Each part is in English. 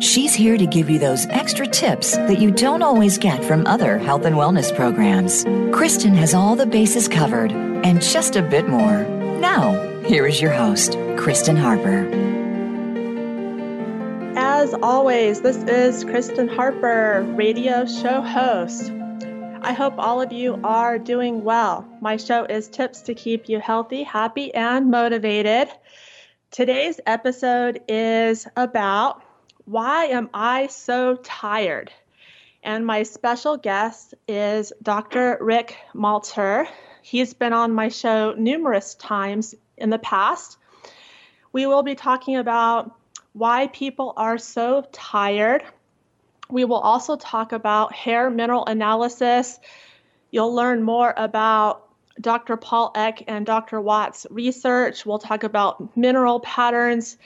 She's here to give you those extra tips that you don't always get from other health and wellness programs. Kristen has all the bases covered and just a bit more. Now, here is your host, Kristen Harper. As always, this is Kristen Harper, radio show host. I hope all of you are doing well. My show is Tips to Keep You Healthy, Happy, and Motivated. Today's episode is about why Am I So Tired? And my special guest is Dr. Rick Malter. He's been on my show numerous times in the past. We will be talking about why people are so tired. We will also talk about hair mineral analysis. You'll learn more about Dr. Paul Eck and Dr. Watts' research. We'll talk about mineral patterns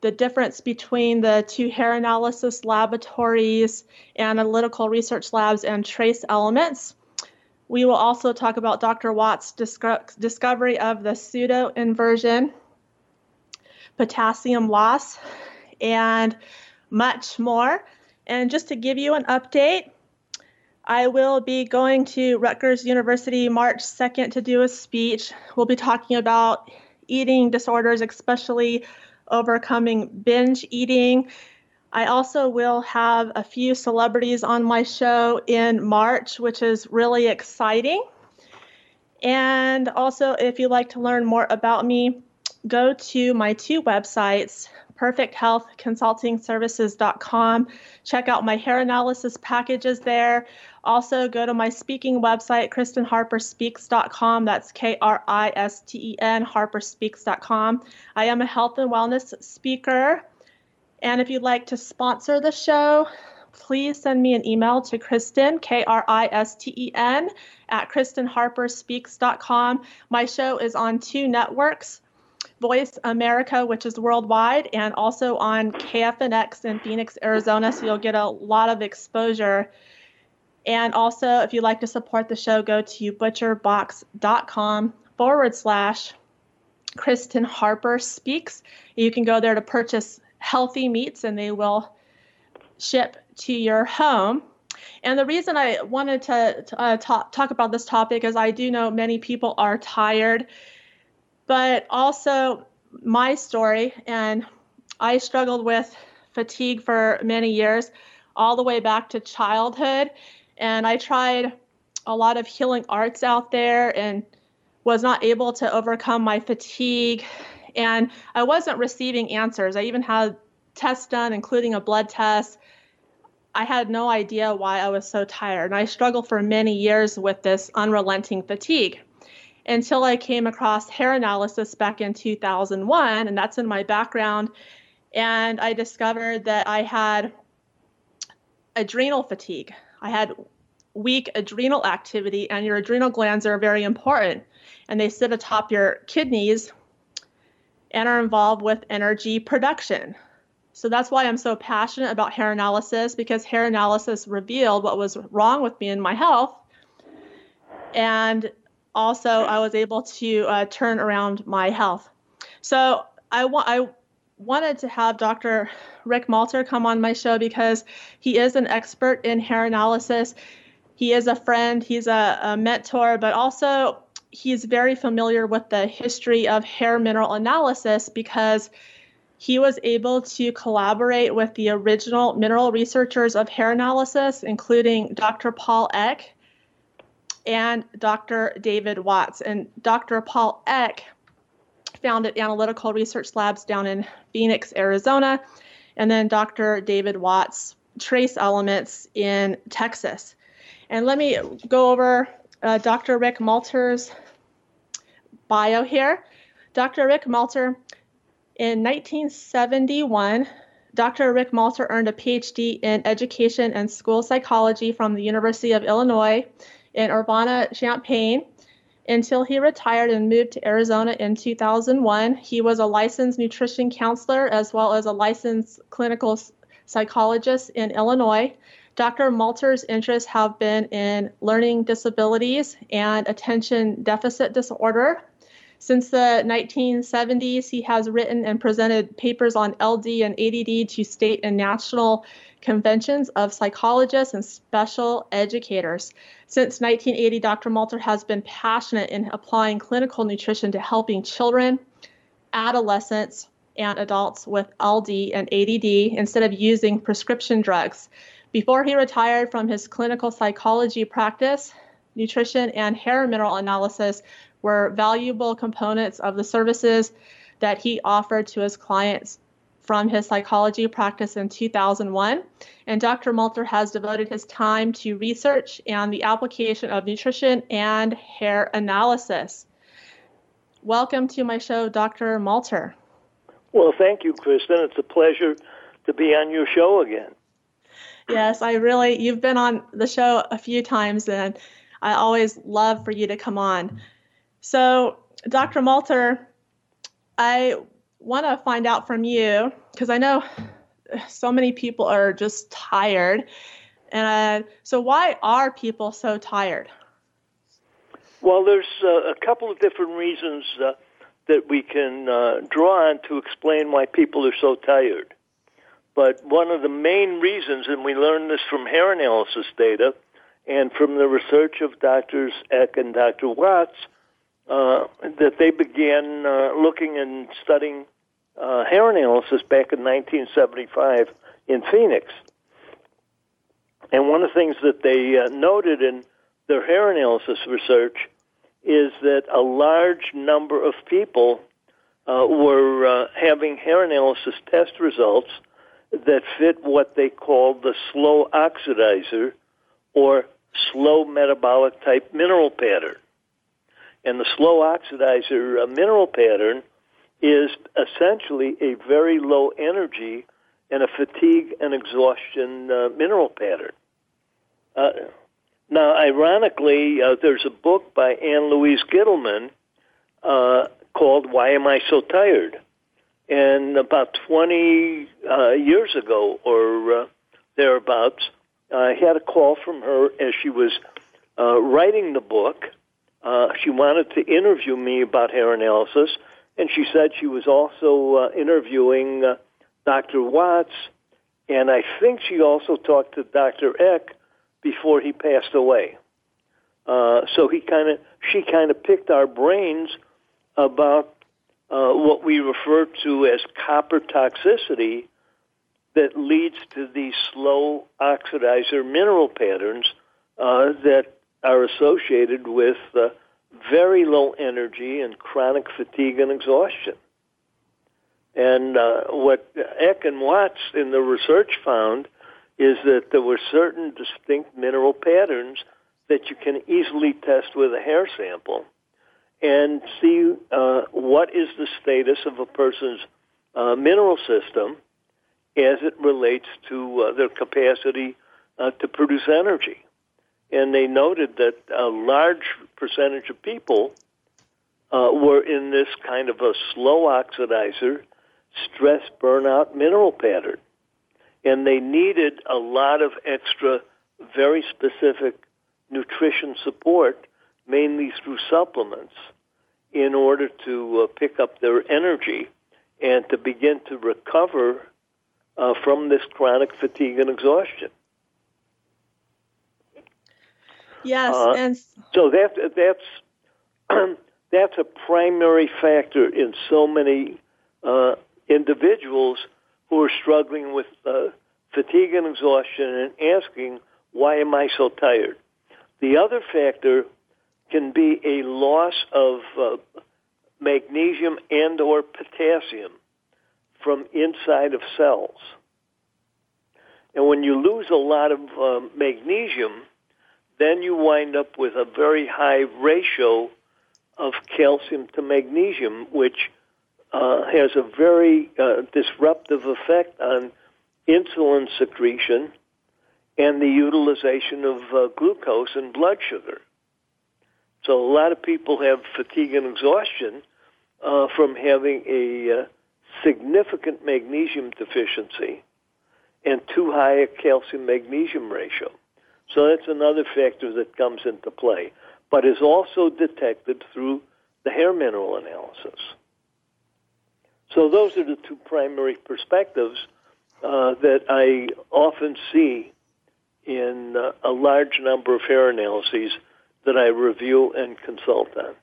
the difference between the two hair analysis laboratories, analytical research labs, and trace elements. We will also talk about Dr. Watt's discovery of the pseudo inversion, potassium loss, and much more. And just to give you an update, I will be going to Rutgers University March 2nd to do a speech. We'll be talking about eating disorders, especially overcoming binge eating. I also will have a few celebrities on my show in March, which is really exciting. And also, if you'd like to learn more about me, go to my two websites, perfecthealthconsultingservices.com. Check out my hair analysis packages there. Also, go to my speaking website, KristenHarperSpeaks.com. That's K R I S T E N, HarperSpeaks.com. I am a health and wellness speaker. And if you'd like to sponsor the show, please send me an email to Kristen, K R I S T E N, at KristenHarperSpeaks.com. My show is on two networks. Voice America, which is worldwide, and also on KFNX in Phoenix, Arizona. So you'll get a lot of exposure. And also, if you'd like to support the show, go to butcherbox.com forward slash Kristen Harper Speaks. You can go there to purchase healthy meats and they will ship to your home. And the reason I wanted to, uh, talk, talk about this topic is I do know many people are tired but also my story. And I struggled with fatigue for many years, all the way back to childhood. And I tried a lot of healing arts out there and was not able to overcome my fatigue. And I wasn't receiving answers. I even had tests done, including a blood test. I had no idea why I was so tired. And I struggled for many years with this unrelenting fatigue until I came across hair analysis back in 2001, and that's in my background. And I discovered that I had adrenal fatigue. I had weak adrenal activity, and your adrenal glands are very important, and they sit atop your kidneys and are involved with energy production. So that's why I'm so passionate about hair analysis because hair analysis revealed what was wrong with me in my health. And also I was able to uh, turn around my health. So I want I wanted to have Dr. Rick Malter come on my show because he is an expert in hair analysis. He is a friend, he's a, a mentor, but also he's very familiar with the history of hair mineral analysis because he was able to collaborate with the original mineral researchers of hair analysis, including Dr. Paul Eck and Dr. David Watts. And Dr. Paul Eck founded analytical research labs down in Phoenix, Arizona, and then Dr. David Watts trace elements in Texas. And let me go over uh, Dr. Rick Malter's bio here. Dr. Rick Malter, in 1971, Dr. Rick Malter earned a PhD in education and school psychology from the University of Illinois in Urbana Champaign. Until he retired and moved to Arizona in 2001, he was a licensed nutrition counselor as well as a licensed clinical psychologist in Illinois. Dr. Malter's interests have been in learning disabilities and attention deficit disorder. Since the 1970s, he has written and presented papers on LD and ADD to state and national conventions of psychologists and special educators. Since 1980, Dr. Malter has been passionate in applying clinical nutrition to helping children, adolescents, and adults with LD and ADD instead of using prescription drugs. Before he retired from his clinical psychology practice, nutrition and hair mineral analysis were valuable components of the services that he offered to his clients from his psychology practice in 2001. And Dr. Malter has devoted his time to research and the application of nutrition and hair analysis. Welcome to my show, Dr. Malter. Well, thank you, Kristen. It's a pleasure to be on your show again. Yes, I really, you've been on the show a few times, and I always love for you to come on. So, Dr. Malter, I want to find out from you because I know so many people are just tired. And so, why are people so tired? Well, there's uh, a couple of different reasons uh, that we can uh, draw on to explain why people are so tired. But one of the main reasons, and we learned this from hair analysis data and from the research of Doctors Eck and Dr. Watts, uh, that they began uh, looking and studying uh, hair analysis back in 1975 in Phoenix. And one of the things that they uh, noted in their hair analysis research is that a large number of people uh, were having hair analysis test results that fit what they called the slow oxidizer or slow metabolic type mineral pattern. And the slow oxidizer uh, mineral pattern is essentially a very low energy and a fatigue and exhaustion uh, mineral pattern. Uh, now, ironically, uh, there's a book by Ann Louise Gittleman uh, called Why Am I So Tired? And about 20 uh, years ago or uh, thereabouts, I had a call from her as she was writing the book. Uh, she wanted to interview me about hair analysis, and she said she was also uh, interviewing uh, Dr. Watts, and I think she also talked to Dr. Eck before he passed away. Uh, so he kind of, she kind of picked our brains about uh, what we refer to as copper toxicity that leads to these slow oxidizer mineral patterns uh, that are associated with uh, very low energy and chronic fatigue and exhaustion. And uh, what Eck and Watts in the research found is that there were certain distinct mineral patterns that you can easily test with a hair sample and see uh, what is the status of a person's uh, mineral system as it relates to uh, their capacity uh, to produce energy. And they noted that a large percentage of people uh, were in this kind of a slow oxidizer, stress burnout mineral pattern. And they needed a lot of extra, very specific nutrition support mainly through supplements, in order to uh, pick up their energy and to begin to recover uh, from this chronic fatigue and exhaustion. Yes, uh, and so that that's that's a primary factor in so many uh, individuals who are struggling with uh, fatigue and exhaustion and asking, "Why am I so tired?" The other factor can be a loss of uh, magnesium and or potassium from inside of cells. And when you lose a lot of uh, magnesium, then you wind up with a very high ratio of calcium to magnesium, which uh, has a very uh, disruptive effect on insulin secretion and the utilization of uh, glucose and blood sugar. So a lot of people have fatigue and exhaustion uh, from having a uh, significant magnesium deficiency and too high a calcium magnesium ratio. So that's another factor that comes into play, but is also detected through the hair mineral analysis. So those are the two primary perspectives uh, that I often see in uh, a large number of hair analyses that I review and consult on.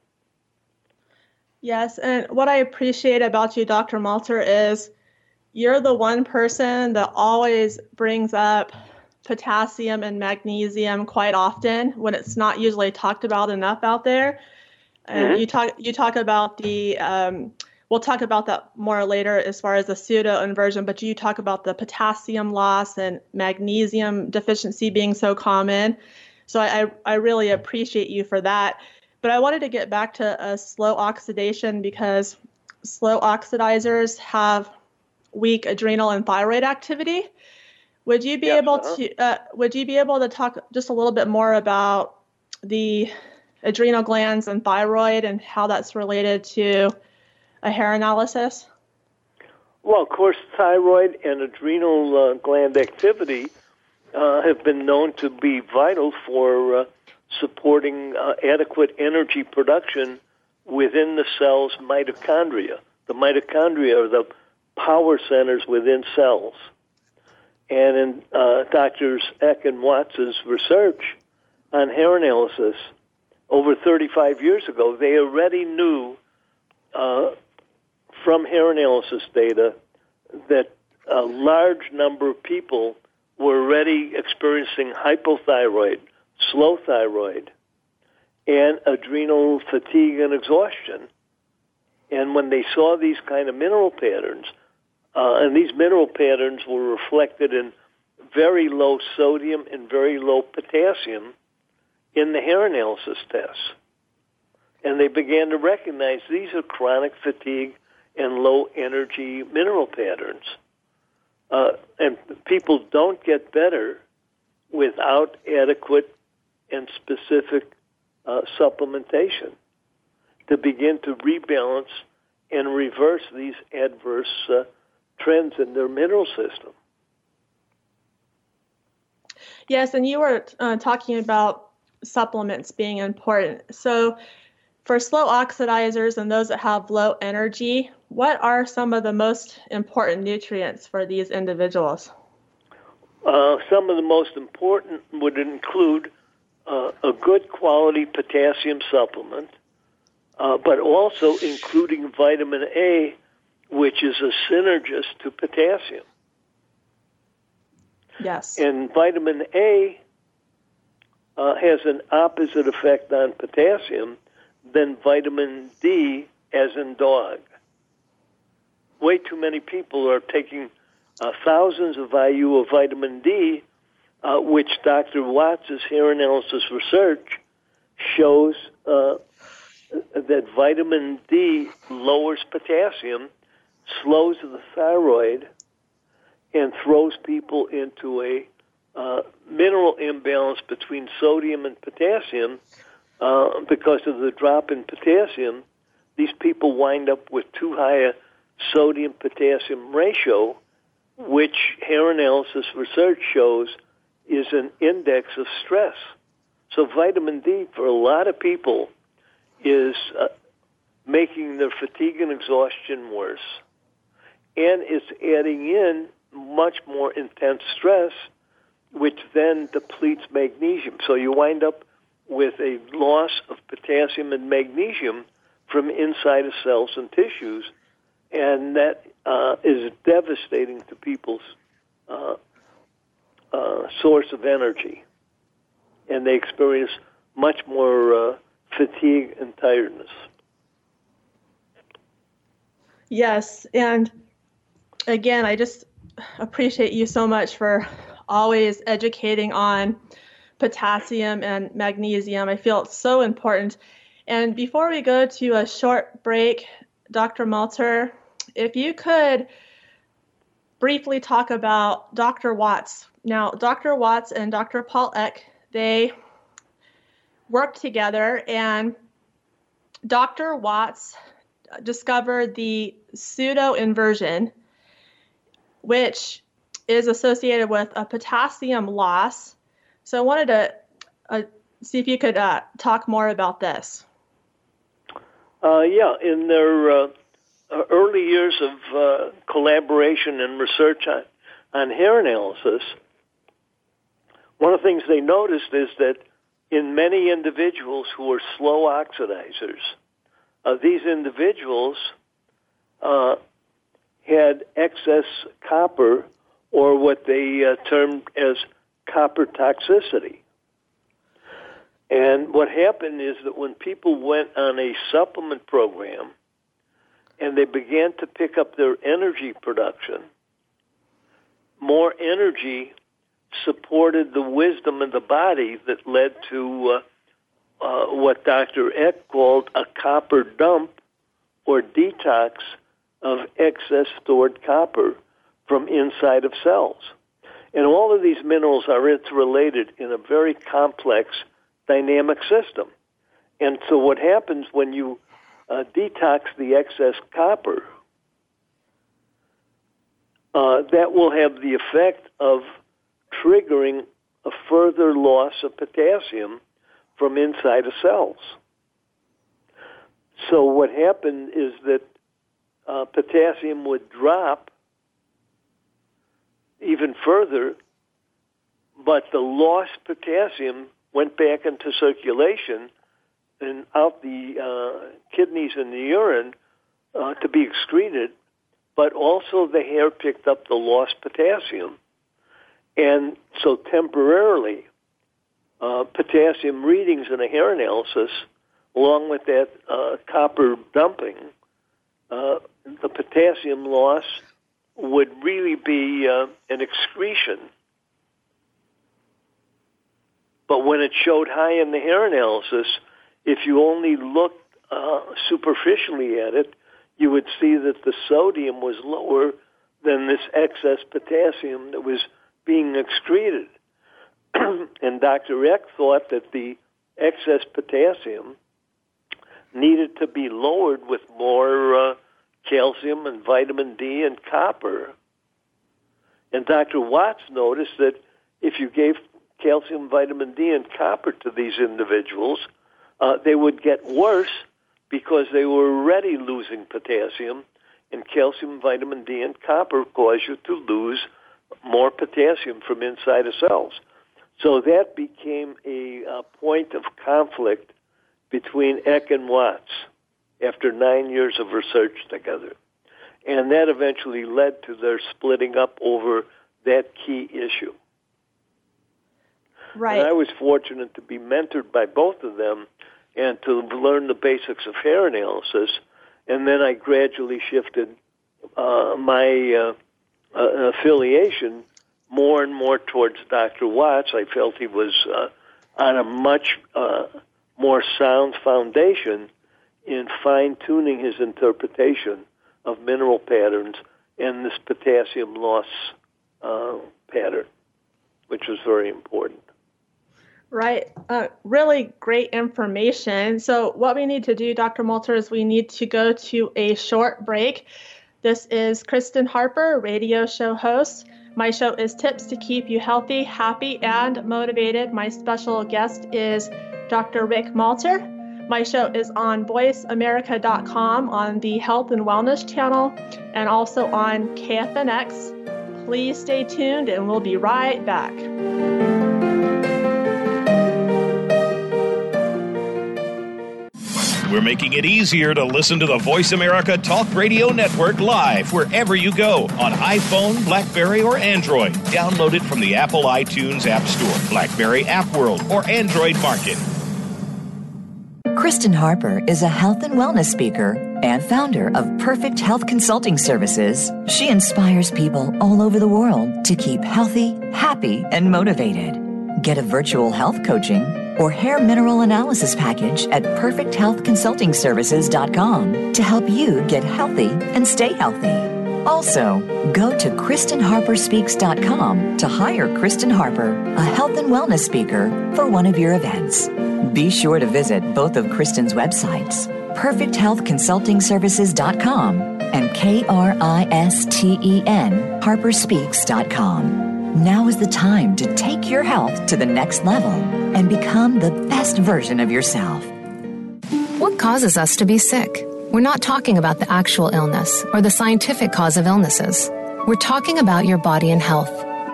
Yes, and what I appreciate about you, Dr. Malter, is you're the one person that always brings up potassium and magnesium quite often when it's not usually talked about enough out there. And mm-hmm. you talk you talk about the um, we'll talk about that more later as far as the pseudo inversion, but you talk about the potassium loss and magnesium deficiency being so common. So I, I really appreciate you for that. But I wanted to get back to a slow oxidation because slow oxidizers have weak adrenal and thyroid activity. Would you be able uh-huh. to uh, would you be able to talk just a little bit more about the adrenal glands and thyroid and how that's related to a hair analysis? Well, of course, thyroid and adrenal uh, gland activity uh, have been known to be vital for uh, supporting uh, adequate energy production within the cell's mitochondria. The mitochondria are the power centers within cells. And in uh, Doctors Eck and Watts's research on hair analysis over 35 years ago, they already knew uh, from hair analysis data that a large number of people were already experiencing hypothyroid, slow thyroid, and adrenal fatigue and exhaustion. And when they saw these kind of mineral patterns, uh, and these mineral patterns were reflected in very low sodium and very low potassium in the hair analysis tests. And they began to recognize these are chronic fatigue and low energy mineral patterns. Uh, and people don't get better without adequate and specific uh, supplementation to begin to rebalance and reverse these adverse uh, trends in their mineral system. Yes, and you were uh, talking about supplements being important. So, for slow oxidizers and those that have low energy, what are some of the most important nutrients for these individuals? Uh, some of the most important would include uh, a good quality potassium supplement, uh, but also including vitamin A, which is a synergist to potassium. Yes. And vitamin A uh, has an opposite effect on potassium than vitamin D, as in dog way too many people are taking uh, thousands of IU of vitamin D, uh, which Dr. Watts' hair analysis research shows uh, that vitamin D lowers potassium, slows the thyroid, and throws people into a uh, mineral imbalance between sodium and potassium uh, because of the drop in potassium. These people wind up with too high a sodium potassium ratio, which hair analysis research shows is an index of stress. So vitamin D for a lot of people is uh, making their fatigue and exhaustion worse. And it's adding in much more intense stress, which then depletes magnesium. So you wind up with a loss of potassium and magnesium from inside of cells and tissues and that uh, is devastating to people's uh, uh, source of energy, and they experience much more uh, fatigue and tiredness. Yes, and again, I just appreciate you so much for always educating on potassium and magnesium. I feel it's so important. And before we go to a short break, Dr. Malter, if you could briefly talk about Dr. Watts. Now, Dr. Watts and Dr. Paul Eck, they worked together, and Dr. Watts discovered the pseudo inversion, which is associated with a potassium loss. So I wanted to uh, see if you could uh, talk more about this. Uh, yeah, in their uh, early years of uh, collaboration and research on, on hair analysis, one of the things they noticed is that in many individuals who are slow oxidizers, uh, these individuals had excess copper, or what they uh, termed as copper toxicity. And what happened is that when people went on a supplement program and they began to pick up their energy production, more energy supported the wisdom of the body that led to uh, uh, what Dr. Eck called a copper dump or detox of excess stored copper from inside of cells. And all of these minerals are interrelated in a very complex dynamic system. And so what happens when you uh, detox the excess copper, uh, that will have the effect of triggering a further loss of potassium from inside of cells. So what happened is that uh, potassium would drop even further, but the lost potassium went back into circulation and out the uh, kidneys and the urine uh, to be excreted, but also the hair picked up the lost potassium. And so temporarily, uh, potassium readings in a hair analysis, along with that uh, copper dumping, uh, the potassium loss would really be uh, an excretion. But when it showed high in the hair analysis, if you only looked uh, superficially at it, you would see that the sodium was lower than this excess potassium that was being excreted. and Dr. Eck thought that the excess potassium needed to be lowered with more uh, calcium and vitamin D and copper. And Dr. Watts noticed that if you gave calcium, vitamin D, and copper to these individuals, uh, they would get worse because they were already losing potassium, and calcium, vitamin D, and copper cause you to lose more potassium from inside of cells. So that became a, a point of conflict between Eck and Watts after nine years of research together. And that eventually led to their splitting up over that key issue. Right. And I was fortunate to be mentored by both of them and to learn the basics of hair analysis. And then I gradually shifted uh, my uh, uh, affiliation more and more towards Dr. Watts. I felt he was uh, on a much uh, more sound foundation in fine tuning his interpretation of mineral patterns and this potassium loss uh, pattern, which was very important. Right. Uh, really great information. So, what we need to do, Dr. Malter, is we need to go to a short break. This is Kristen Harper, radio show host. My show is Tips to Keep You Healthy, Happy, and Motivated. My special guest is Dr. Rick Malter. My show is on voiceamerica.com on the Health and Wellness channel and also on KFNX. Please stay tuned and we'll be right back. We're making it easier to listen to the Voice America Talk Radio Network live wherever you go on iPhone, Blackberry, or Android. Download it from the Apple iTunes App Store, Blackberry App World, or Android Market. Kristen Harper is a health and wellness speaker and founder of Perfect Health Consulting Services. She inspires people all over the world to keep healthy, happy, and motivated. Get a virtual health coaching or hair mineral analysis package at perfecthealthconsultingservices.com to help you get healthy and stay healthy. Also, go to KristenHarperSpeaks.com to hire Kristen Harper, a health and wellness speaker, for one of your events. Be sure to visit both of Kristen's websites, perfecthealthconsultingservices.com and K-R-I-S-T-E-N harperspeaks.com. Now is the time to take your health to the next level and become the best version of yourself. What causes us to be sick? We're not talking about the actual illness or the scientific cause of illnesses. We're talking about your body and health.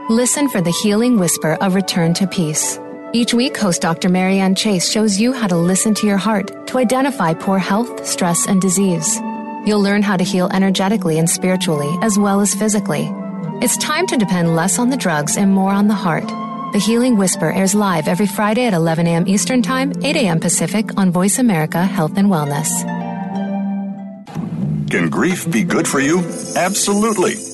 Listen for the healing whisper of return to peace. Each week, host Dr. Marianne Chase shows you how to listen to your heart to identify poor health, stress, and disease. You'll learn how to heal energetically and spiritually, as well as physically. It's time to depend less on the drugs and more on the heart. The Healing Whisper airs live every Friday at 11 a.m. Eastern Time, 8 a.m. Pacific on Voice America Health and Wellness. Can grief be good for you? Absolutely.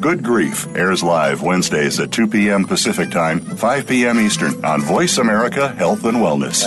Good Grief airs live Wednesdays at 2 p.m. Pacific Time, 5 p.m. Eastern on Voice America Health and Wellness.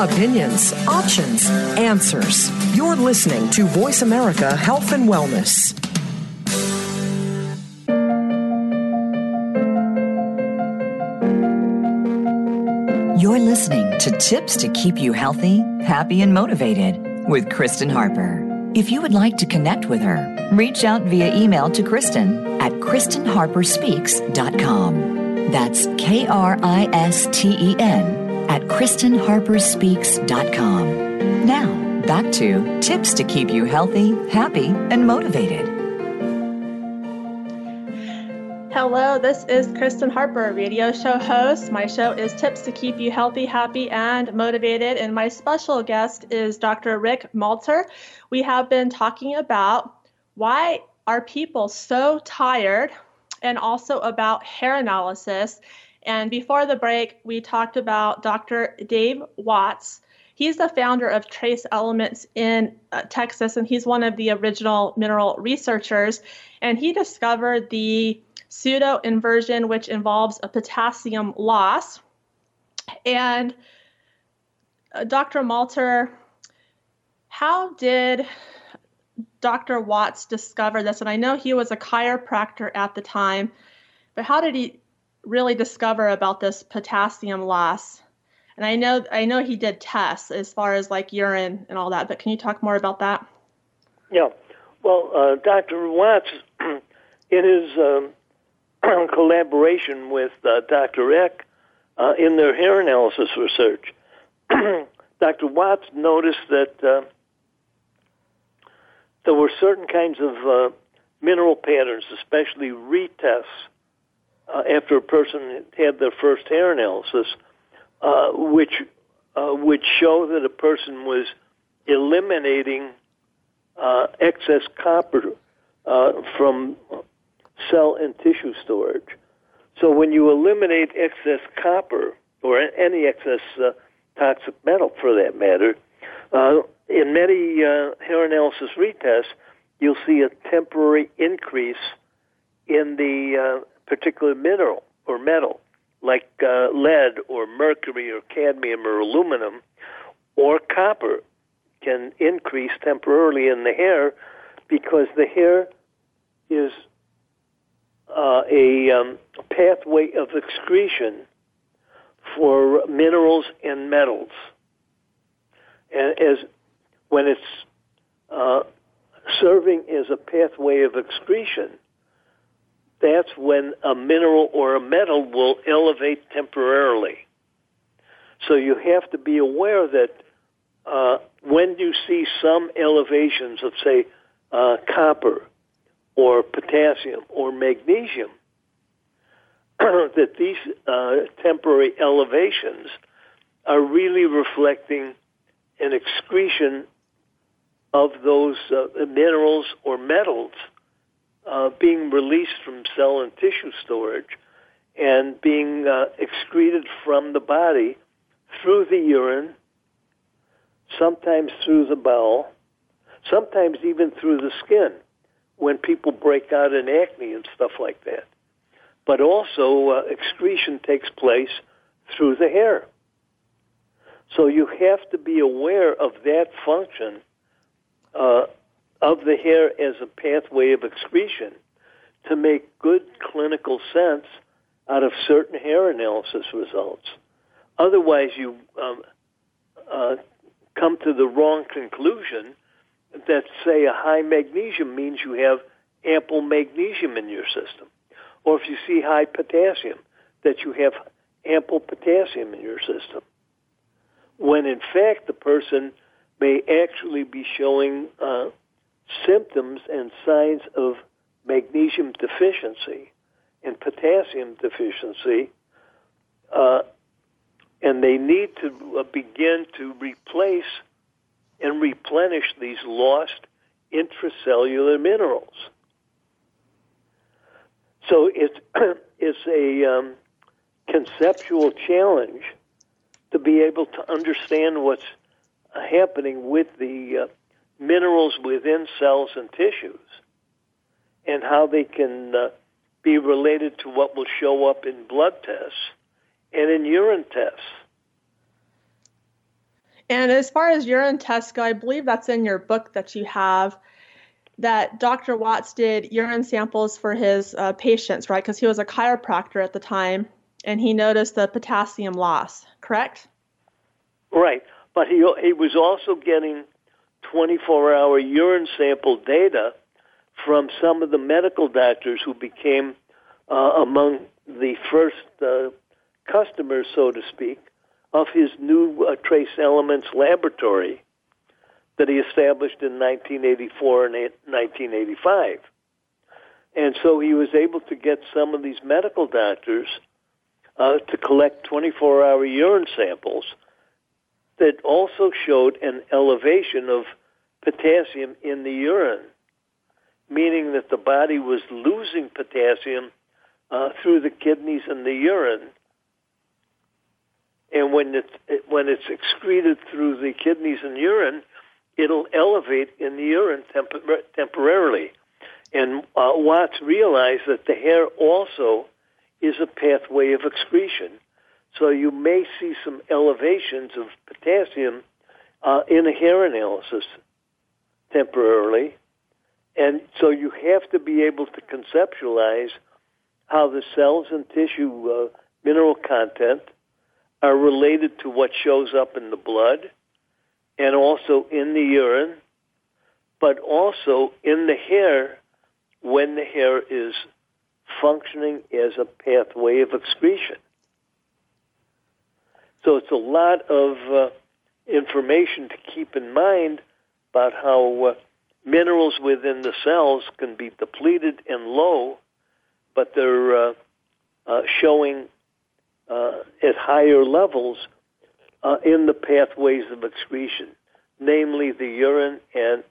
Opinions, options, answers. You're listening to Voice America Health and Wellness. You're listening to Tips to Keep You Healthy, Happy, and Motivated with Kristen Harper. If you would like to connect with her, reach out via email to Kristen at KristenHarperSpeaks.com. That's K R I S T E N at KristenHarperSpeaks.com. Now, back to tips to keep you healthy, happy, and motivated. Hello, this is Kristen Harper, radio show host. My show is Tips to Keep You Healthy, Happy, and Motivated. And my special guest is Dr. Rick Malter. We have been talking about why are people so tired and also about hair analysis. And before the break, we talked about Dr. Dave Watts. He's the founder of Trace Elements in uh, Texas, and he's one of the original mineral researchers. And he discovered the pseudo inversion, which involves a potassium loss. And uh, Dr. Malter, how did Dr. Watts discover this? And I know he was a chiropractor at the time, but how did he really discover about this potassium loss? And I know I know he did tests as far as like urine and all that, but can you talk more about that? Yeah. Well, uh, Dr. Watts, in his um, collaboration with uh, Dr. Eck uh, in their hair analysis research, Dr. Watts noticed that uh, there were certain kinds of uh, mineral patterns, especially retests, uh, after a person had their first hair analysis, uh, which uh, would show that a person was eliminating uh, excess copper uh, from cell and tissue storage. So when you eliminate excess copper or any excess uh, toxic metal, for that matter, in many hair analysis retests, you'll see a temporary increase in the particular mineral or metal, like uh, lead or mercury or cadmium or aluminum, or copper can increase temporarily in the hair because the hair is uh, a um, pathway of excretion for minerals and metals. And as when it's uh, serving as a pathway of excretion, that's when a mineral or a metal will elevate temporarily. So you have to be aware that uh, when you see some elevations of, say, uh, copper or potassium or magnesium, that these uh, temporary elevations are really reflecting an excretion of those uh, minerals or metals uh, being released from cell and tissue storage and being uh, excreted from the body through the urine, sometimes through the bowel, sometimes even through the skin when people break out in acne and stuff like that. But also, uh, excretion takes place through the hair. So you have to be aware of that function uh, of the hair as a pathway of excretion to make good clinical sense out of certain hair analysis results. Otherwise, you um, uh, come to the wrong conclusion that, say, a high magnesium means you have ample magnesium in your system. Or if you see high potassium, that you have ample potassium in your system when in fact the person may actually be showing uh, symptoms and signs of magnesium deficiency and potassium deficiency, uh, and they need to uh, begin to replace and replenish these lost intracellular minerals. So it's it's a um, conceptual challenge to be able to understand what's happening with the uh, minerals within cells and tissues and how they can uh, be related to what will show up in blood tests and in urine tests. And as far as urine tests go, I believe that's in your book that you have that Dr. Watts did urine samples for his uh, patients, right? Because he was a chiropractor at the time and he noticed the potassium loss, correct? Right, but he he was also getting 24-hour urine sample data from some of the medical doctors who became uh, among the first uh, customers, so to speak, of his new uh, trace elements laboratory that he established in 1984 and 1985. And so he was able to get some of these medical doctors uh, to collect 24 hour urine samples that also showed an elevation of potassium in the urine, meaning that the body was losing potassium uh, through the kidneys and the urine. And when it's, when it's excreted through the kidneys and urine, it'll elevate in the urine temp- temporarily. And uh, Watts realized that the hair also is a pathway of excretion. So you may see some elevations of potassium uh, in a hair analysis temporarily. And so you have to be able to conceptualize how the cells and tissue uh, mineral content are related to what shows up in the blood and also in the urine, but also in the hair when the hair is functioning as a pathway of excretion. So it's a lot of uh, information to keep in mind about how uh, minerals within the cells can be depleted and low, but they're uh, uh showing uh, at higher levels uh, in the pathways of excretion, namely the urine and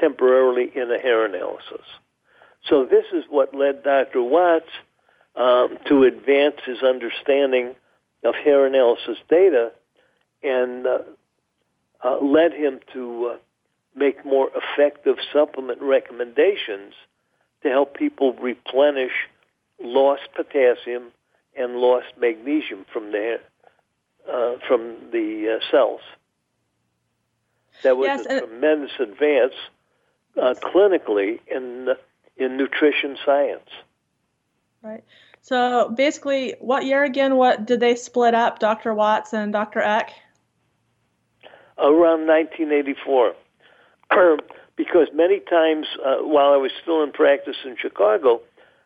temporarily in a hair analysis. So this is what led Dr. Watts um, to advance his understanding of hair analysis data and uh, uh, led him to uh, make more effective supplement recommendations to help people replenish lost potassium and lost magnesium from the uh, from the uh, cells. That was yes, a tremendous advance uh, clinically in in nutrition science. Right. So basically, what year again? What did they split up, Dr. Watts and Dr. Eck? Around 1984. because many times uh, while I was still in practice in Chicago,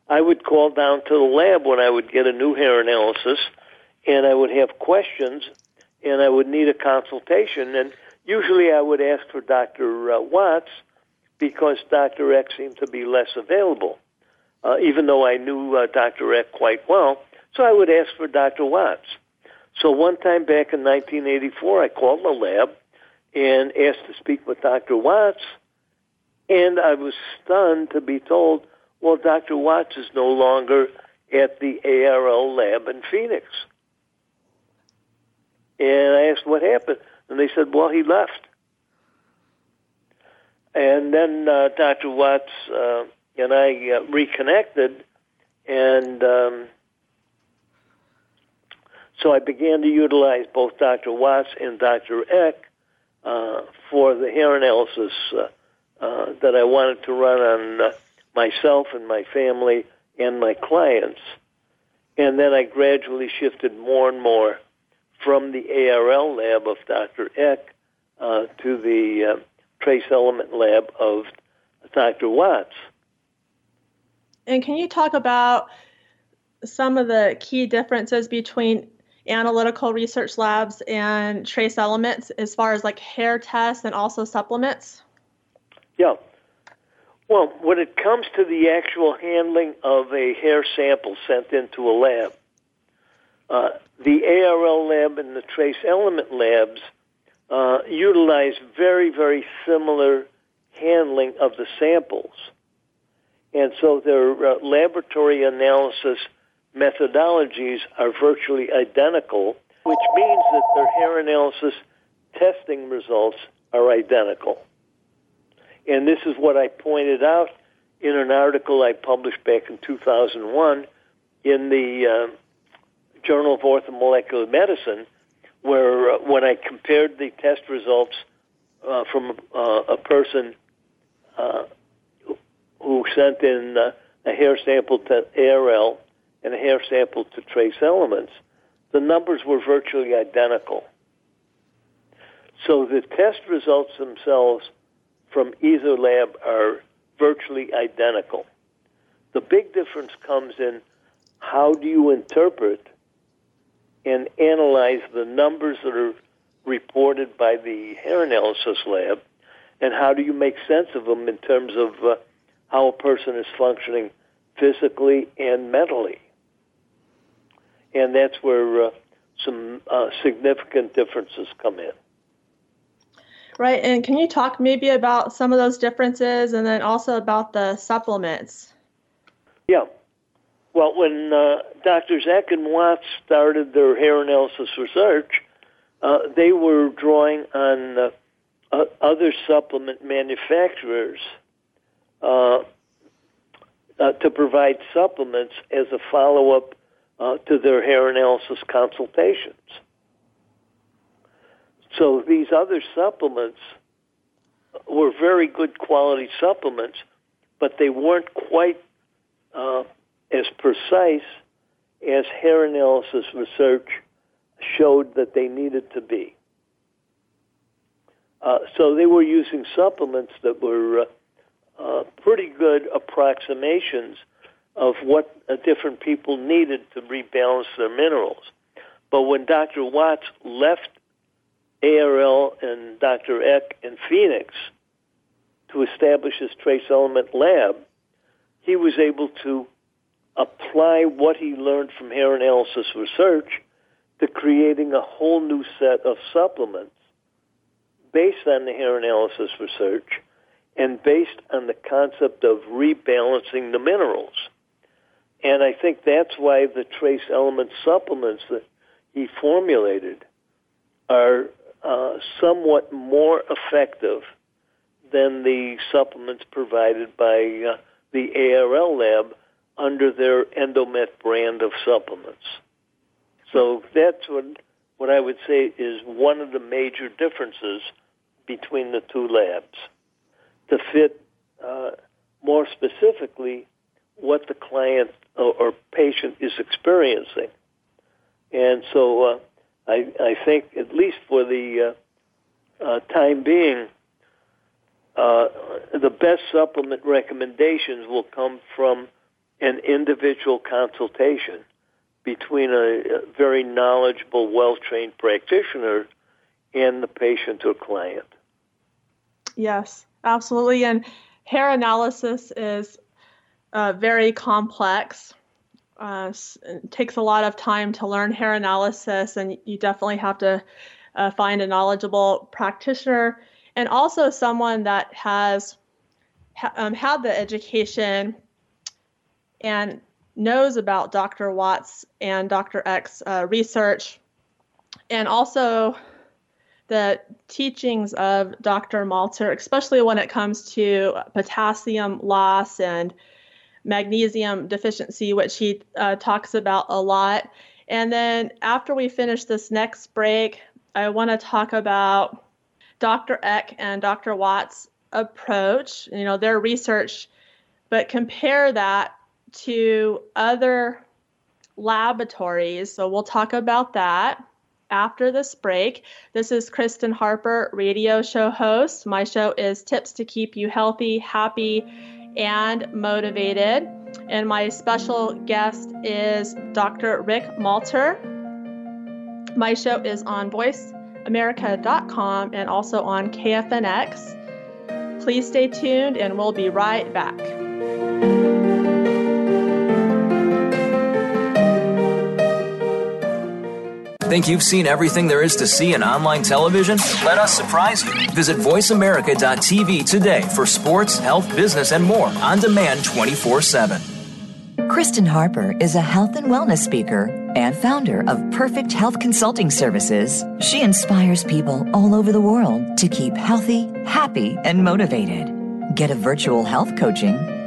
I would call down to the lab when I would get a new hair analysis, and I would have questions, and I would need a consultation. And usually I would ask for Dr. Uh, Watts because Dr. Eck seemed to be less available, uh, even though I knew uh, Dr. Eck quite well. So I would ask for Dr. Watts. So one time back in 1984, I called the lab and asked to speak with Dr. Watts, and I was stunned to be told, well, Dr. Watts is no longer at the ARL lab in Phoenix. And I asked what happened, and they said, well, he left. And then uh, Dr. Watts uh, and I uh, reconnected, and um, so I began to utilize both Dr. Watts and Dr. Eck uh, for the hair analysis uh, uh, that I wanted to run on uh, myself and my family and my clients. And then I gradually shifted more and more from the ARL lab of Dr. Eck to the trace element lab of Dr. Watts. And can you talk about some of the key differences between analytical research labs and trace elements as far as like hair tests and also supplements? Yeah. Well, when it comes to the actual handling of a hair sample sent into a lab, uh, the ARL lab and the trace element labs uh, utilize very, very similar handling of the samples. And so their uh, laboratory analysis methodologies are virtually identical, which means that their hair analysis testing results are identical. And this is what I pointed out in an article I published back in 2001 in the uh, Journal of Orthomolecular Medicine, where uh, when I compared the test results uh, from uh, a person uh, sent in uh, a hair sample to ARL and a hair sample to trace elements, the numbers were virtually identical. So the test results themselves from either lab are virtually identical. The big difference comes in how do you interpret and analyze the numbers that are reported by the hair analysis lab, and how do you make sense of them in terms of uh, how a person is functioning physically and mentally. And that's where uh, some uh, significant differences come in. Right, and can you talk maybe about some of those differences and then also about the supplements? Yeah. Well, when uh, Drs. Eck and Watts started their hair analysis research, uh, they were drawing on uh, uh other supplement manufacturers uh, uh, to provide supplements as a follow up to their hair analysis consultations. So these other supplements were very good quality supplements, but they weren't quite uh, as precise as hair analysis research showed that they needed to be. Uh, so they were using supplements that were uh, uh, pretty good approximations of what uh, different people needed to rebalance their minerals. But when Dr. Watts left ARL and Dr. Eck in Phoenix to establish his trace element lab, he was able to apply what he learned from hair analysis research to creating a whole new set of supplements based on the hair analysis research and based on the concept of rebalancing the minerals. And I think that's why the trace element supplements that he formulated are uh, somewhat more effective than the supplements provided by uh, the ARL lab under their Endomet brand of supplements. So that's what what I would say is one of the major differences between the two labs to fit uh, more specifically what the client or, or, patient is experiencing. And so uh, I, I think, at least for the uh, uh, time being, uh, the best supplement recommendations will come from an individual consultation between a, a very knowledgeable, well-trained practitioner and the patient or client. Yes, absolutely. And hair analysis is uh, very complex. Uh, takes a lot of time to learn hair analysis, and you definitely have to uh, find a knowledgeable practitioner and also someone that has ha- um, had the education and knows about Dr. Watts and Dr. Eck's uh, research, and also the teachings of Dr. Malter, especially when it comes to potassium loss and magnesium deficiency, which he uh, talks about a lot. And then after we finish this next break, I want to talk about Dr. Eck and Dr. Watts' approach, you know, their research, but compare that to other laboratories. So we'll talk about that after this break. This is Kristen Harper, radio show host. My show is Tips to Keep You Healthy, Happy, and Motivated. And my special guest is Dr. Rick Malter. My show is on voiceamerica.com and also on KFNX. Please stay tuned and we'll be right back. Think you've seen everything there is to see in online television? Let us surprise you. Visit VoiceAmerica.tv today for sports, health, business, and more on demand 24 7. Kristen Harper is a health and wellness speaker and founder of Perfect Health Consulting Services. She inspires people all over the world to keep healthy, happy, and motivated. Get a virtual health coaching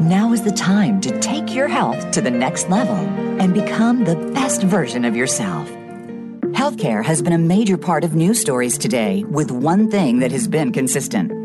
Now is the time to take your health to the next level and become the best version of yourself. Healthcare has been a major part of news stories today, with one thing that has been consistent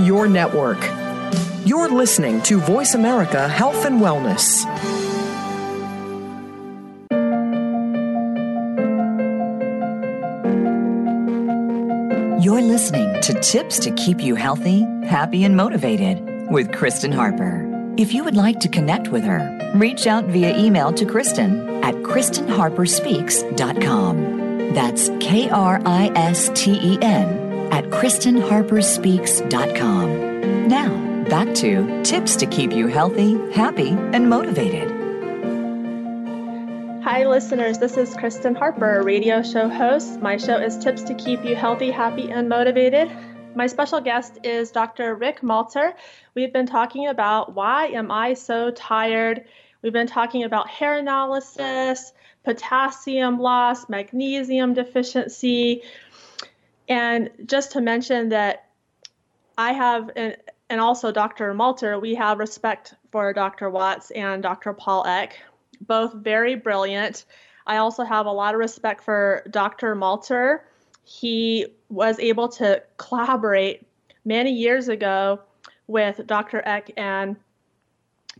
your network. You're listening to Voice America Health and Wellness. You're listening to Tips to Keep You Healthy, Happy, and Motivated with Kristen Harper. If you would like to connect with her, reach out via email to Kristen at KristenHarperSpeaks.com. That's K R I S T E N at KristenHarperSpeaks.com. Now, back to tips to keep you healthy, happy, and motivated. Hi, listeners. This is Kristen Harper, radio show host. My show is Tips to Keep You Healthy, Happy, and Motivated. My special guest is Dr. Rick Malter. We've been talking about why am I so tired We've been talking about hair analysis, potassium loss, magnesium deficiency. And just to mention that I have, and, and also Dr. Malter, we have respect for Dr. Watts and Dr. Paul Eck, both very brilliant. I also have a lot of respect for Dr. Malter. He was able to collaborate many years ago with Dr. Eck and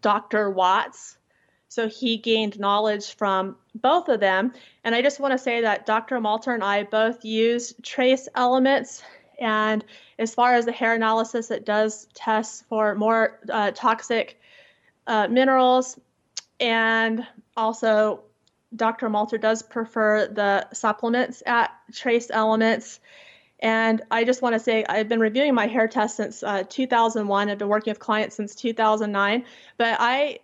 Dr. Watts. So he gained knowledge from both of them. And I just want to say that Dr. Malter and I both use trace elements. And as far as the hair analysis, it does test for more uh, toxic uh, minerals. And also, Dr. Malter does prefer the supplements at trace elements. And I just want to say I've been reviewing my hair test since uh, 2001. I've been working with clients since 2009. But I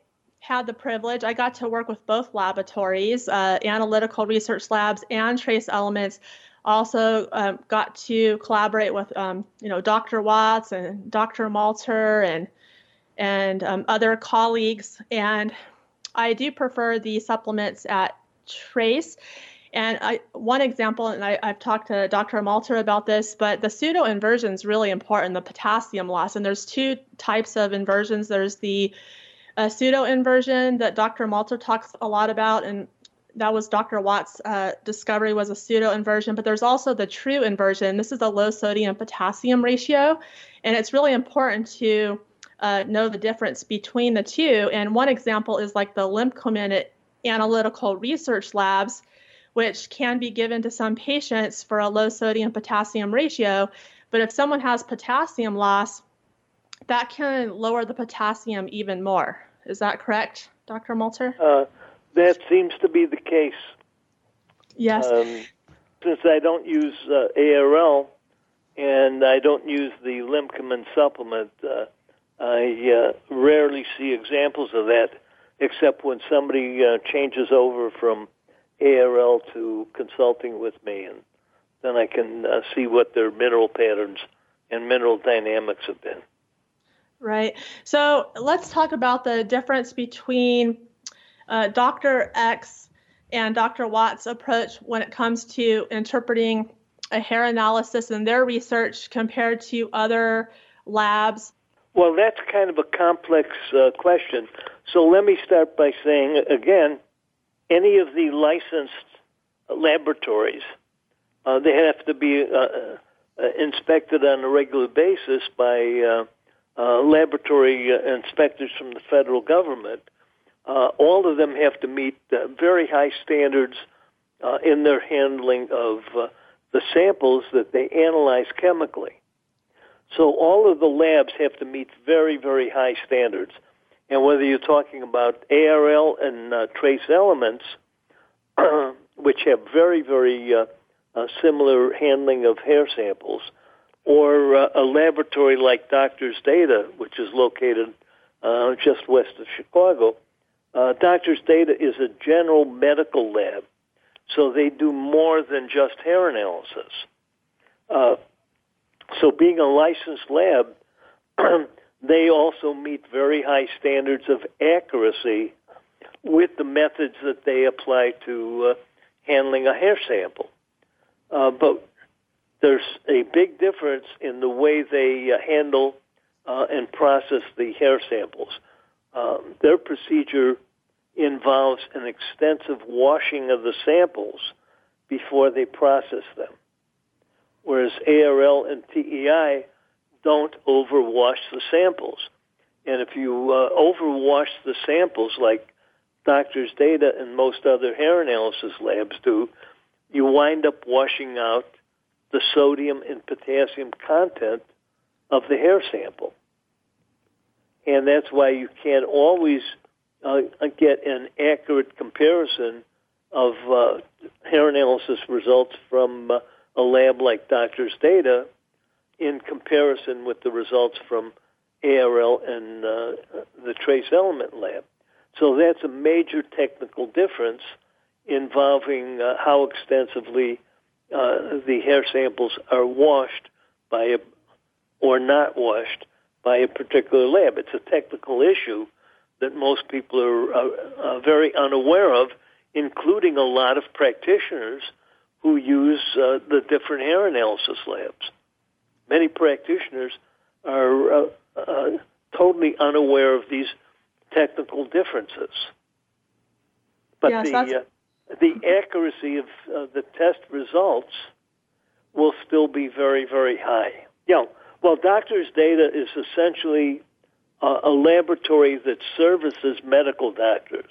had the privilege, I got to work with both laboratories, uh, analytical research labs and trace elements. Also um, got to collaborate with, um, you know, Dr. Watts and Dr. Malter and and um, other colleagues. And I do prefer the supplements at Trace. And I, one example, and I, have talked to Dr. Malter about this, but the pseudo inversion is really important, the potassium loss. And there's two types of inversions. There's the uh, pseudo inversion that Dr. Malter talks a lot about, and that was Dr. Watt's uh, discovery was a pseudo inversion. But there's also the true inversion. This is the low sodium potassium ratio, and it's really important to uh, know the difference between the two. And one example is like the Limcomin analytical research labs which can be given to some patients for a low sodium potassium ratio. But if someone has potassium loss, that can lower the potassium even more. Is that correct, Dr. Malter? Uh, that seems to be the case. Yes. Um, since I don't use uh, ARL and I don't use the Limcomin supplement, uh, I uh, rarely see examples of that, except when somebody uh, changes over from ARL to consulting with me, and then I can uh, see what their mineral patterns and mineral dynamics have been. Right. So let's talk about the difference between uh, Dr. Eck's and Dr. Watt's approach when it comes to interpreting a hair analysis and their research compared to other labs. Well, that's kind of a complex uh, question. So let me start by saying again, any of the licensed laboratories, uh, they have to be uh, uh inspected on a regular basis by uh, uh, laboratory inspectors from the federal government. all of them have to meet very high standards in their handling of the samples that they analyze chemically. So all of the labs have to meet very, very high standards. And whether you're talking about ARL and uh, trace elements, which have very, very uh, uh, similar handling of hair samples, or uh, a laboratory like Doctors Data, which is located uh, just west of Chicago, uh, Doctors Data is a general medical lab, so they do more than just hair analysis. Uh, so being a licensed lab, they also meet very high standards of accuracy with the methods that they apply to uh, handling a hair sample. Uh, but there's a big difference in the way they uh, handle uh, and process the hair samples. Um, their procedure involves an extensive washing of the samples before they process them, whereas ARL and TEI don't overwash the samples. And if you uh, overwash the samples, like Doctors Data and most other hair analysis labs do, you wind up washing out the sodium and potassium content of the hair sample. And that's why you can't always uh, get an accurate comparison of uh, hair analysis results from uh, a lab like Doctors Data in comparison with the results from ARL and uh, the trace element lab. So that's a major technical difference involving uh, how extensively uh, the hair samples are washed by a, or not washed by a particular lab. It's a technical issue, that most people are, are, are very unaware of, including a lot of practitioners who use uh, the different hair analysis labs. Many practitioners are uh, uh, totally unaware of these technical differences. But Yes, the that's- uh, the accuracy of uh, the test results will still be very, very high. Yeah. Well, doctors' data is essentially a laboratory that services medical doctors.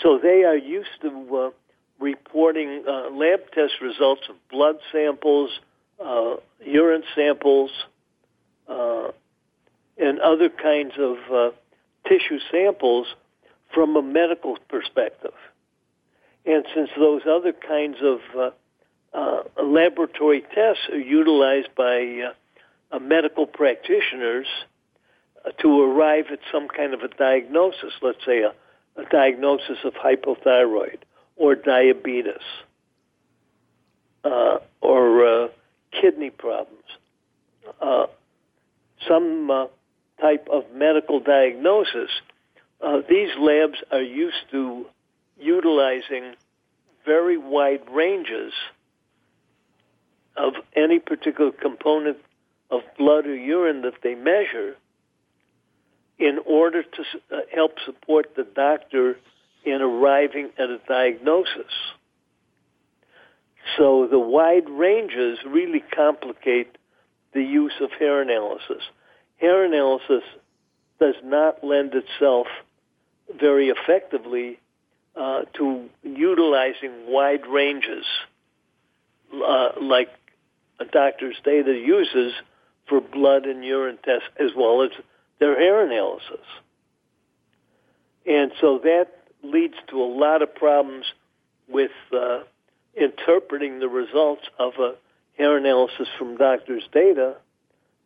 So they are used to uh, reporting uh, lab test results of blood samples, uh, urine samples, uh, and other kinds of uh, tissue samples from a medical perspective. And since those other kinds of uh, uh, laboratory tests are utilized by uh, uh, medical practitioners uh, to arrive at some kind of a diagnosis, let's say a, a diagnosis of hypothyroid or diabetes uh, or kidney problems, some type of medical diagnosis, uh, these labs are used to utilizing very wide ranges of any particular component of blood or urine that they measure in order to uh, help support the doctor in arriving at a diagnosis. So the wide ranges really complicate the use of hair analysis. Hair analysis does not lend itself very effectively uh, to utilizing wide ranges uh, like a doctor's data uses for blood and urine tests as well as their hair analysis. And so that leads to a lot of problems with uh, interpreting the results of a hair analysis from doctor's data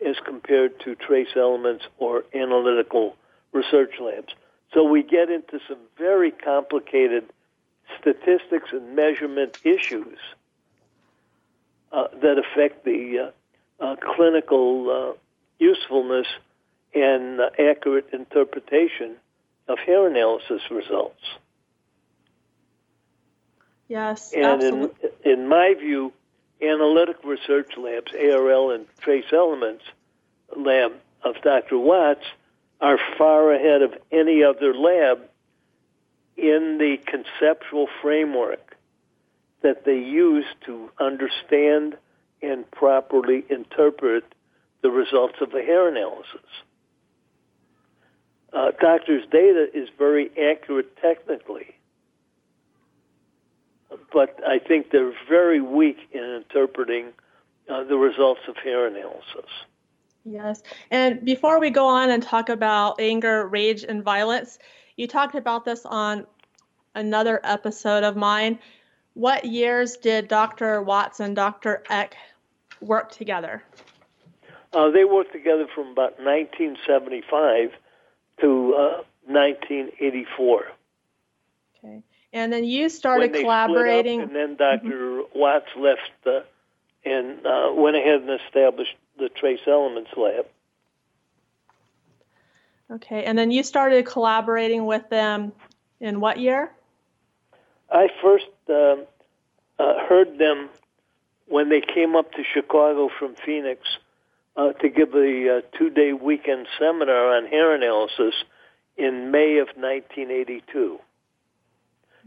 as compared to trace elements or analytical research labs. So we get into some very complicated statistics and measurement issues uh, that affect the uh, uh, clinical uh, usefulness and uh, accurate interpretation of hair analysis results. Yes, And absolutely. in, in my view, analytic research labs, ARL and Trace Elements lab of Dr. Watts, are far ahead of any other lab in the conceptual framework that they use to understand and properly interpret the results of the hair analysis. Uh, doctor's data is very accurate technically, but I think they're very weak in interpreting uh, the results of hair analysis. Yes. And before we go on and talk about anger, rage, and violence, you talked about this on another episode of mine. What years did Dr. Watts and Dr. Eck work together? Uh, they worked together from about 1975 to uh, 1984. Okay. And then you started collaborating. And then doctor Watts left uh, and uh, went ahead and established the Trace Elements Lab. Okay. And then you started collaborating with them in what year? I first um uh, heard them when they came up to Chicago from Phoenix uh, to give a uh, two-day weekend seminar on hair analysis in May of 1982.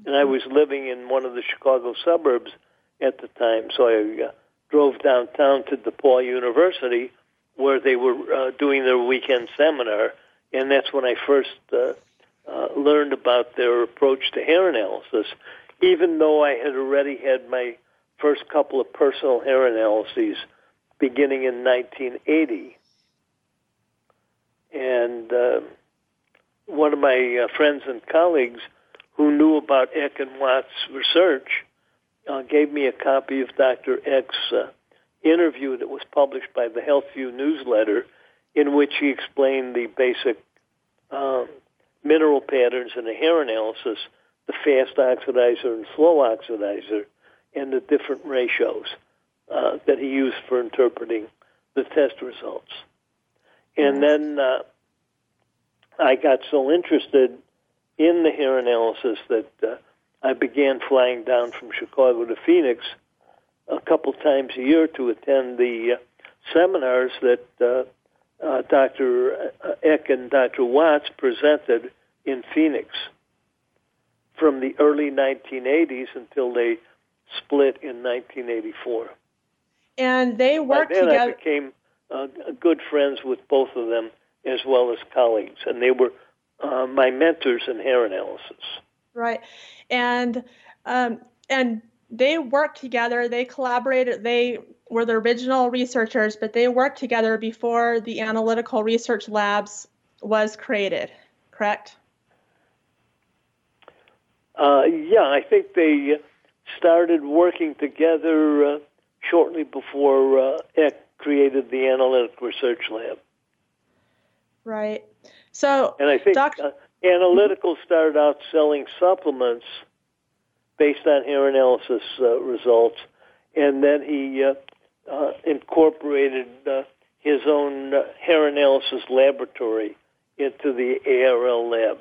And I was living in one of the Chicago suburbs at the time, so I uh, drove downtown to DePaul University where they were uh, doing their weekend seminar, and that's when I first uh, uh, learned about their approach to hair analysis. Even though I had already had my first couple of personal hair analyses beginning in 1980, and uh, one of my uh, friends and colleagues who knew about Eck and Watt's research uh, gave me a copy of Dr. Eck's uh, interview that was published by the HealthView newsletter, in which he explained the basic um, mineral patterns in the hair analysis, the fast oxidizer and slow oxidizer, and the different ratios uh, that he used for interpreting the test results. And then uh, I got so interested in the hair analysis that uh, I began flying down from Chicago to Phoenix a couple times a year to attend the uh, seminars that uh, uh, Dr. Eck and Dr. Watts presented in Phoenix from the early 1980s until they split in 1984. And they worked then together. I became uh, good friends with both of them as well as colleagues, and they were uh, my mentors in hair analysis. Right, and um, and they worked together. They collaborated. They were the original researchers, but they worked together before the analytical research labs was created. Correct? Uh, yeah, I think they started working together uh, shortly before uh, Eck created the Analytic Research Lab. Right. So, and I think uh, Analytical started out selling supplements based on hair analysis uh, results, and then he uh, uh, incorporated uh, his own uh, hair analysis laboratory into the ARL lab.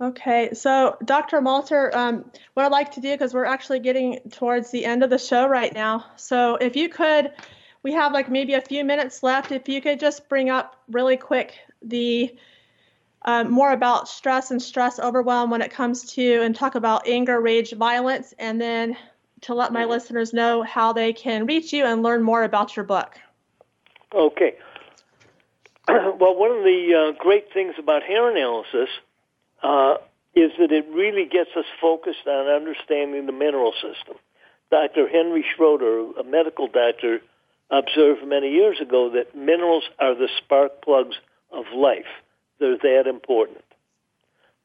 Okay, so Dr. Malter, um, what I'd like to do, because we're actually getting towards the end of the show right now, so if you could, we have like maybe a few minutes left. If you could just bring up really quick the uh, more about stress and stress overwhelm when it comes to, and talk about anger, rage, violence, and then to let my listeners know how they can reach you and learn more about your book. Okay. well, one of the uh, great things about hair analysis uh, is that it really gets us focused on understanding the mineral system. Dr. Henry Schroeder, a medical doctor, observed many years ago that minerals are the spark plugs of life. They're that important.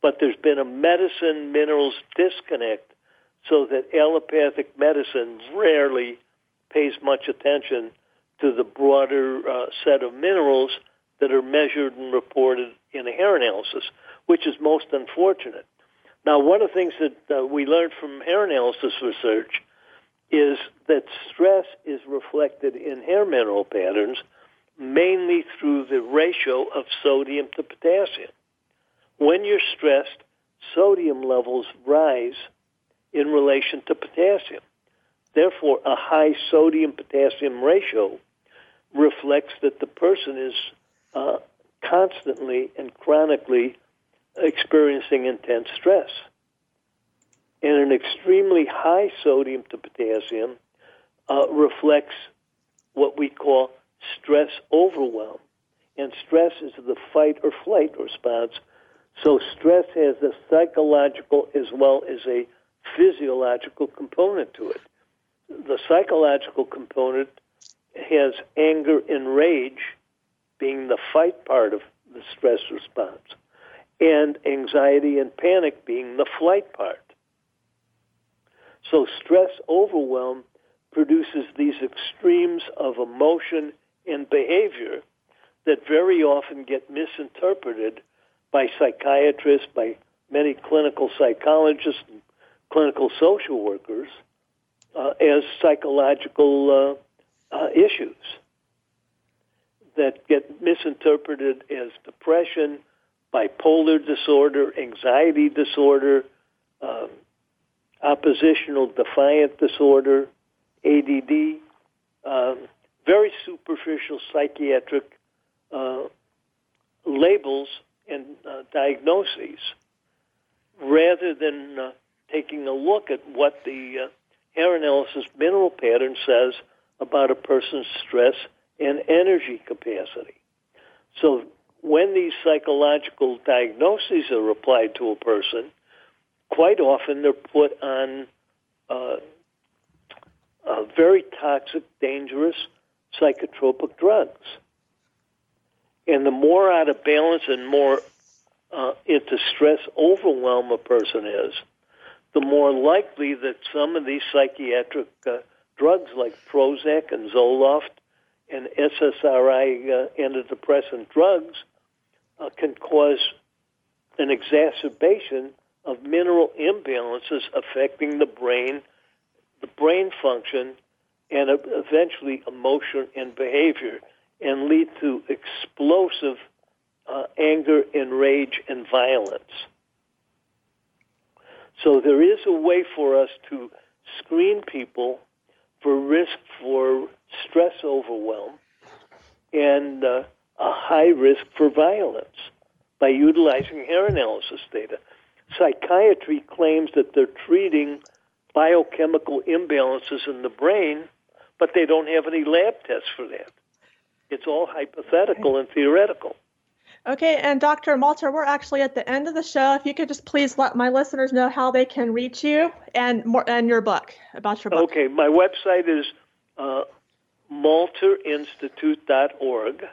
But there's been a medicine minerals disconnect so that allopathic medicine rarely pays much attention to the broader uh, set of minerals that are measured and reported in a hair analysis, which is most unfortunate. Now, one of the things that uh, we learned from hair analysis research is that stress is reflected in hair mineral patterns mainly through the ratio of sodium to potassium. When you're stressed, sodium levels rise in relation to potassium. Therefore, a high sodium potassium ratio reflects that the person is uh, constantly and chronically experiencing intense stress. And an extremely high sodium to potassium uh, reflects what we call stress overwhelm. And stress is the fight or flight response. So stress has a psychological as well as a physiological component to it. The psychological component has anger and rage being the fight part of the stress response, and anxiety and panic being the flight part. So stress overwhelm produces these extremes of emotion and behavior that very often get misinterpreted by psychiatrists, by many clinical psychologists, and clinical social workers uh, as psychological uh, uh, issues that get misinterpreted as depression, bipolar disorder, anxiety disorder, um, oppositional defiant disorder, ADD, um, very superficial psychiatric uh, labels and uh, diagnoses rather than uh, taking a look at what the uh, hair analysis mineral pattern says about a person's stress and energy capacity. So when these psychological diagnoses are applied to a person, quite often they're put on uh, very toxic, dangerous psychotropic drugs. And the more out of balance and more uh, into stress overwhelm a person is, the more likely that some of these psychiatric uh, drugs like Prozac and Zoloft and SSRI uh, antidepressant drugs uh, can cause an exacerbation of mineral imbalances affecting the brain, the brain function, and eventually emotion and behavior, and lead to explosive uh, anger and rage and violence. So there is a way for us to screen people for risk for stress overwhelm and uh, a high risk for violence by utilizing hair analysis data. Psychiatry claims that they're treating biochemical imbalances in the brain, but they don't have any lab tests for that. It's all hypothetical and theoretical. Okay, and Dr. Malter, we're actually at the end of the show. If you could just please let my listeners know how they can reach you and more and your book about your book. Okay, my website is uh, malterinstitute.org.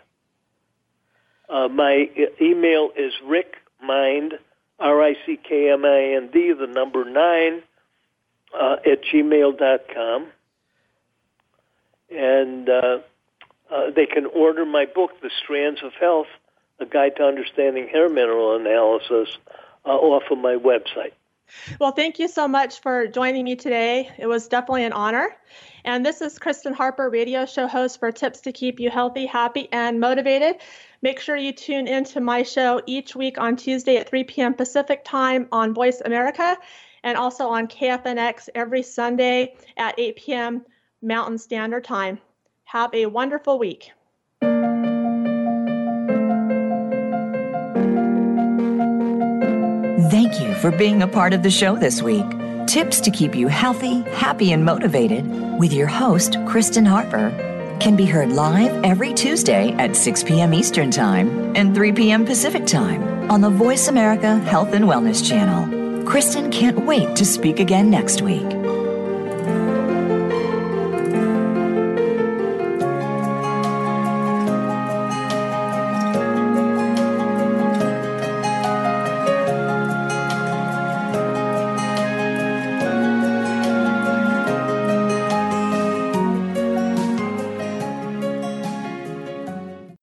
Uh, my e- email is rickmind, R-I-C-K-M-I-N-D, the number nine, uh, at gmail.com. And uh, uh, they can order my book, The Strands of Health, A Guide to Understanding Hair Mineral Analysis, uh, off of my website. Well, thank you so much for joining me today. It was definitely an honor. And this is Kristen Harper, radio show host for Tips to Keep You Healthy, Happy, and Motivated. Make sure you tune into my show each week on Tuesday at 3 p.m. Pacific Time on Voice America and also on KFNX every Sunday at 8 p.m. Mountain Standard Time. Have a wonderful week. Thank you for being a part of the show this week. Tips to keep you healthy, happy, and motivated with your host, Kristen Harper, can be heard live every Tuesday at 6 p.m. Eastern Time and 3 p.m. Pacific Time on the Voice America Health and Wellness Channel. Kristen can't wait to speak again next week.